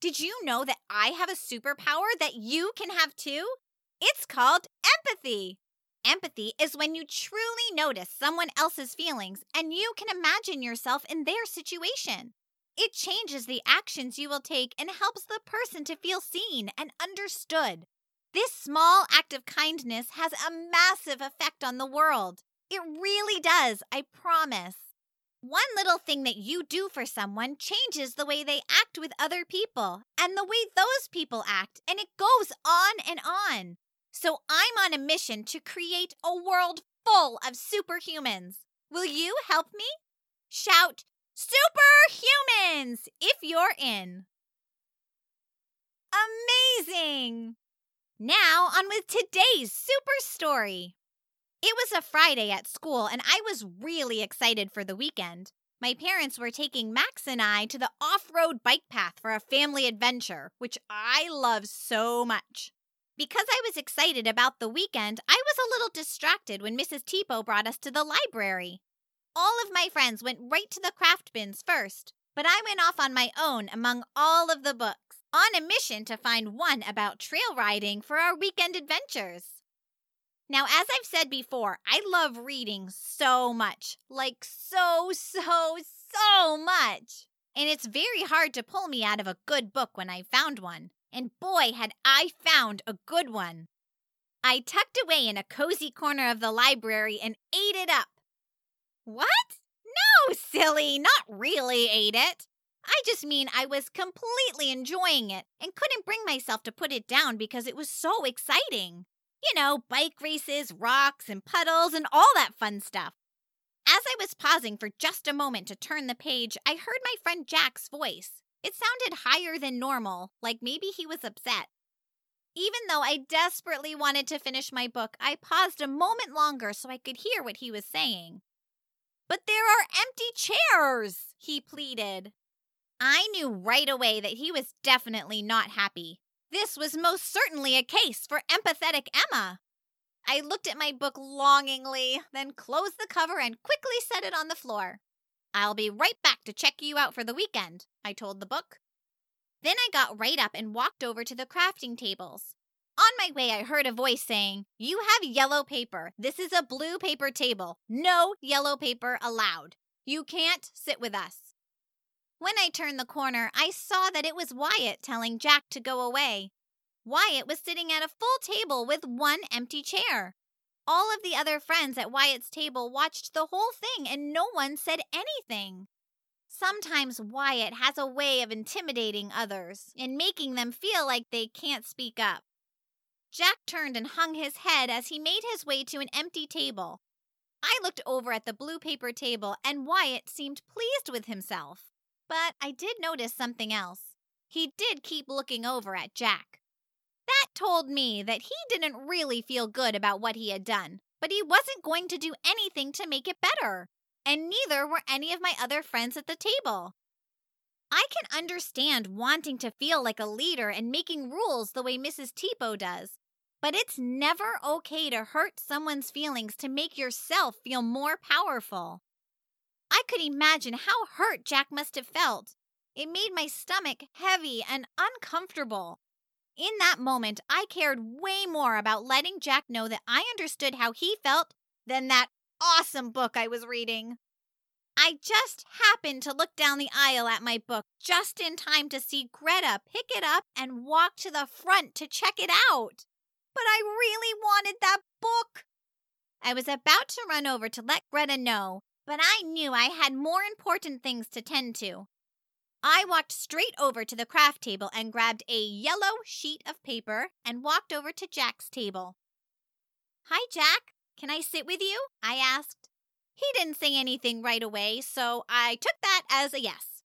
Did you know that I have a superpower that you can have too? It's called empathy. Empathy is when you truly notice someone else's feelings and you can imagine yourself in their situation. It changes the actions you will take and helps the person to feel seen and understood. This small act of kindness has a massive effect on the world. It really does, I promise. One little thing that you do for someone changes the way they act with other people and the way those people act, and it goes on and on. So I'm on a mission to create a world full of superhumans. Will you help me? Shout, Superhumans, if you're in. Amazing! Now, on with today's super story. It was a Friday at school, and I was really excited for the weekend. My parents were taking Max and I to the off road bike path for a family adventure, which I love so much. Because I was excited about the weekend, I was a little distracted when Mrs. Tipo brought us to the library. All of my friends went right to the craft bins first, but I went off on my own among all of the books, on a mission to find one about trail riding for our weekend adventures. Now, as I've said before, I love reading so much. Like, so, so, so much. And it's very hard to pull me out of a good book when I found one. And boy, had I found a good one. I tucked away in a cozy corner of the library and ate it up. What? No, silly, not really ate it. I just mean I was completely enjoying it and couldn't bring myself to put it down because it was so exciting. You know, bike races, rocks, and puddles, and all that fun stuff. As I was pausing for just a moment to turn the page, I heard my friend Jack's voice. It sounded higher than normal, like maybe he was upset. Even though I desperately wanted to finish my book, I paused a moment longer so I could hear what he was saying. But there are empty chairs, he pleaded. I knew right away that he was definitely not happy. This was most certainly a case for empathetic Emma. I looked at my book longingly, then closed the cover and quickly set it on the floor. I'll be right back to check you out for the weekend, I told the book. Then I got right up and walked over to the crafting tables. On my way, I heard a voice saying, You have yellow paper. This is a blue paper table. No yellow paper allowed. You can't sit with us. When I turned the corner, I saw that it was Wyatt telling Jack to go away. Wyatt was sitting at a full table with one empty chair. All of the other friends at Wyatt's table watched the whole thing and no one said anything. Sometimes Wyatt has a way of intimidating others and making them feel like they can't speak up. Jack turned and hung his head as he made his way to an empty table. I looked over at the blue paper table and Wyatt seemed pleased with himself. But I did notice something else. He did keep looking over at Jack. That told me that he didn't really feel good about what he had done, but he wasn't going to do anything to make it better. And neither were any of my other friends at the table. I can understand wanting to feel like a leader and making rules the way Mrs. Tipo does, but it's never okay to hurt someone's feelings to make yourself feel more powerful. I could imagine how hurt Jack must have felt. It made my stomach heavy and uncomfortable. In that moment, I cared way more about letting Jack know that I understood how he felt than that awesome book I was reading. I just happened to look down the aisle at my book just in time to see Greta pick it up and walk to the front to check it out. But I really wanted that book. I was about to run over to let Greta know but I knew I had more important things to tend to. I walked straight over to the craft table and grabbed a yellow sheet of paper and walked over to Jack's table. Hi, Jack. Can I sit with you? I asked. He didn't say anything right away, so I took that as a yes.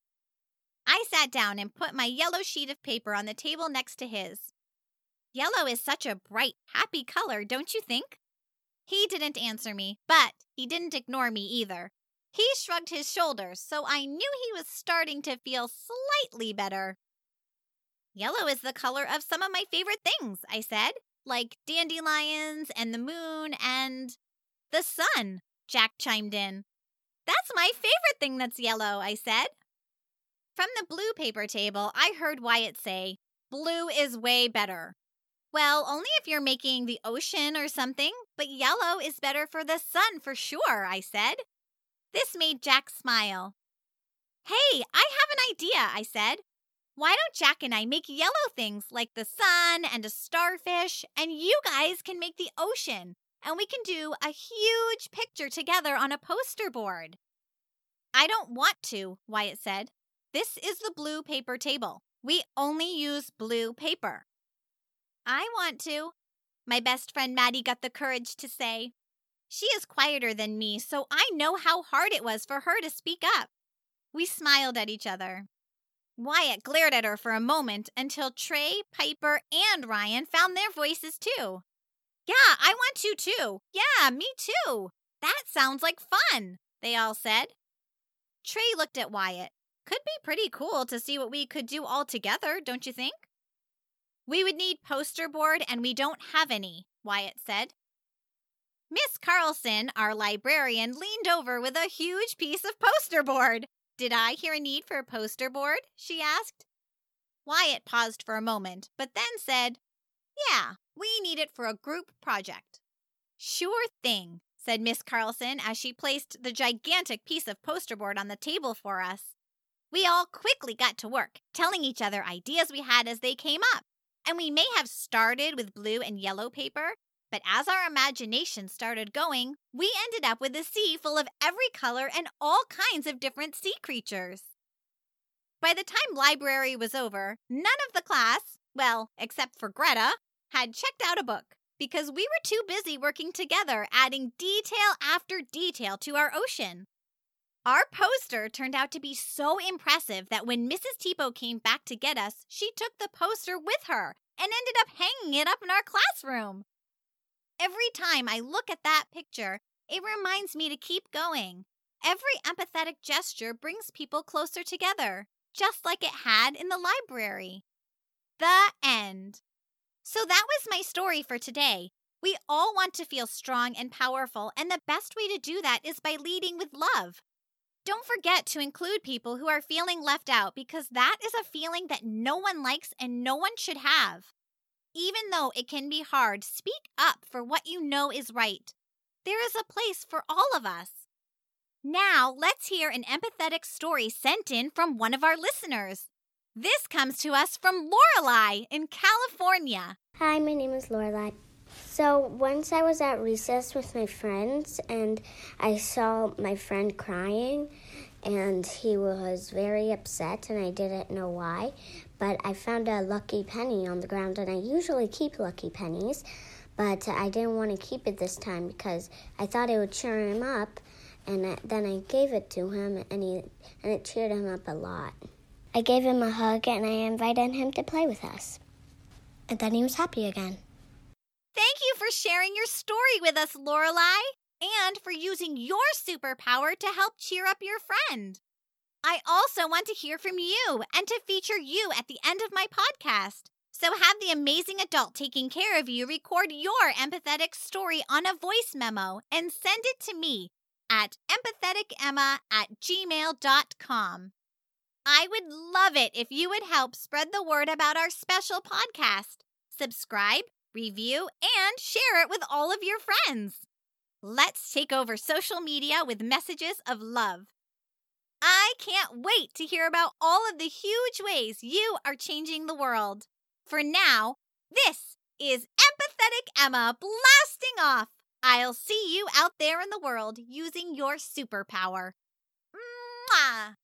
I sat down and put my yellow sheet of paper on the table next to his. Yellow is such a bright, happy color, don't you think? He didn't answer me, but he didn't ignore me either. He shrugged his shoulders, so I knew he was starting to feel slightly better. Yellow is the color of some of my favorite things, I said, like dandelions and the moon and the sun, Jack chimed in. That's my favorite thing that's yellow, I said. From the blue paper table, I heard Wyatt say, Blue is way better. Well, only if you're making the ocean or something, but yellow is better for the sun for sure, I said. This made Jack smile. Hey, I have an idea, I said. Why don't Jack and I make yellow things like the sun and a starfish, and you guys can make the ocean, and we can do a huge picture together on a poster board? I don't want to, Wyatt said. This is the blue paper table. We only use blue paper. I want to, my best friend Maddie got the courage to say. She is quieter than me, so I know how hard it was for her to speak up. We smiled at each other. Wyatt glared at her for a moment until Trey, Piper, and Ryan found their voices too. Yeah, I want to too. Yeah, me too. That sounds like fun, they all said. Trey looked at Wyatt. Could be pretty cool to see what we could do all together, don't you think? We would need poster board, and we don't have any, Wyatt said. Miss Carlson, our librarian, leaned over with a huge piece of poster board. Did I hear a need for a poster board? she asked. Wyatt paused for a moment, but then said, Yeah, we need it for a group project. Sure thing, said Miss Carlson as she placed the gigantic piece of poster board on the table for us. We all quickly got to work, telling each other ideas we had as they came up. And we may have started with blue and yellow paper, but as our imagination started going, we ended up with a sea full of every color and all kinds of different sea creatures. By the time library was over, none of the class, well, except for Greta, had checked out a book because we were too busy working together, adding detail after detail to our ocean. Our poster turned out to be so impressive that when Mrs. Tipo came back to get us, she took the poster with her and ended up hanging it up in our classroom. Every time I look at that picture, it reminds me to keep going. Every empathetic gesture brings people closer together, just like it had in the library. The end. So that was my story for today. We all want to feel strong and powerful, and the best way to do that is by leading with love. Don't forget to include people who are feeling left out because that is a feeling that no one likes and no one should have. Even though it can be hard, speak up for what you know is right. There is a place for all of us. Now, let's hear an empathetic story sent in from one of our listeners. This comes to us from Lorelei in California. Hi, my name is Lorelei. So once I was at recess with my friends and I saw my friend crying and he was very upset and I didn't know why. But I found a lucky penny on the ground and I usually keep lucky pennies, but I didn't want to keep it this time because I thought it would cheer him up and then I gave it to him and he and it cheered him up a lot. I gave him a hug and I invited him to play with us. And then he was happy again. Thank you for sharing your story with us, Lorelei, and for using your superpower to help cheer up your friend. I also want to hear from you and to feature you at the end of my podcast. So have the amazing adult taking care of you record your empathetic story on a voice memo and send it to me at empatheticemma at gmail.com. I would love it if you would help spread the word about our special podcast. Subscribe, review, and share it with all of your friends. Let's take over social media with messages of love. I can't wait to hear about all of the huge ways you are changing the world. For now, this is Empathetic Emma blasting off. I'll see you out there in the world using your superpower. Mwah!